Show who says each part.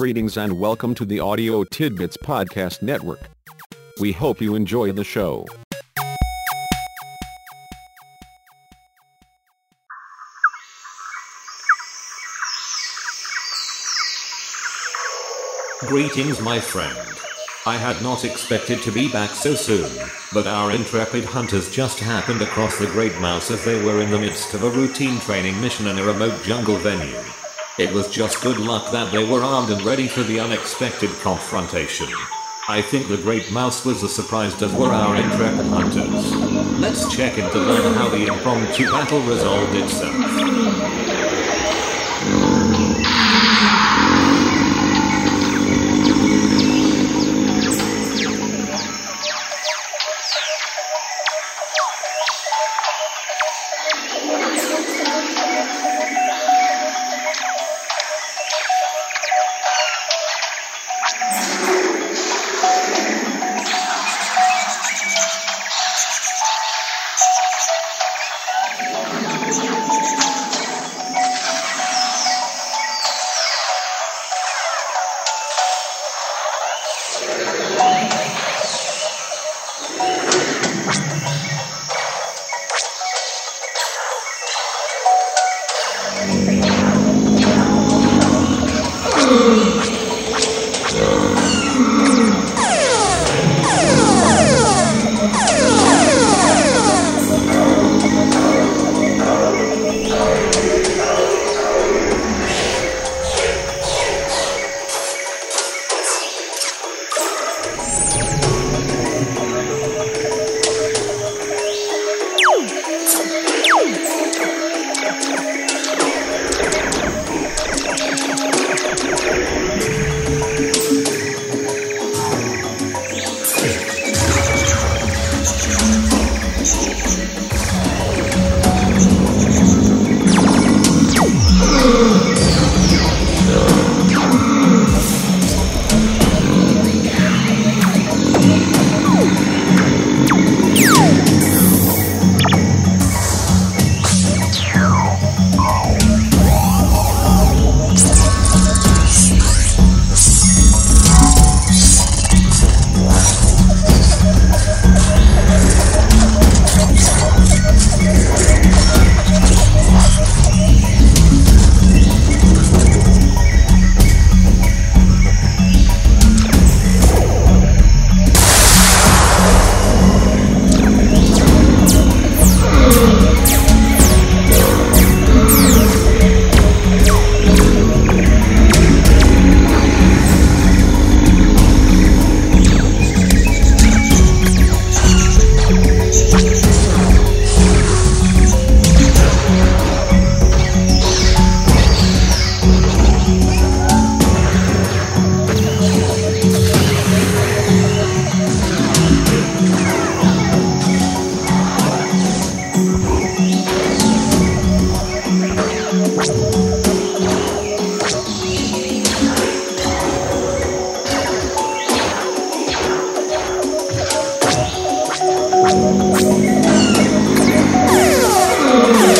Speaker 1: Greetings and welcome to the Audio Tidbits Podcast Network. We hope you enjoy the show.
Speaker 2: Greetings, my friend. I had not expected to be back so soon, but our intrepid hunters just happened across the Great Mouse as they were in the midst of a routine training mission in a remote jungle venue. It was just good luck that they were armed and ready for the unexpected confrontation. I think the Great Mouse was as surprised as were our intrepid hunters. Let's check in to learn how the impromptu battle resolved itself. Thank you.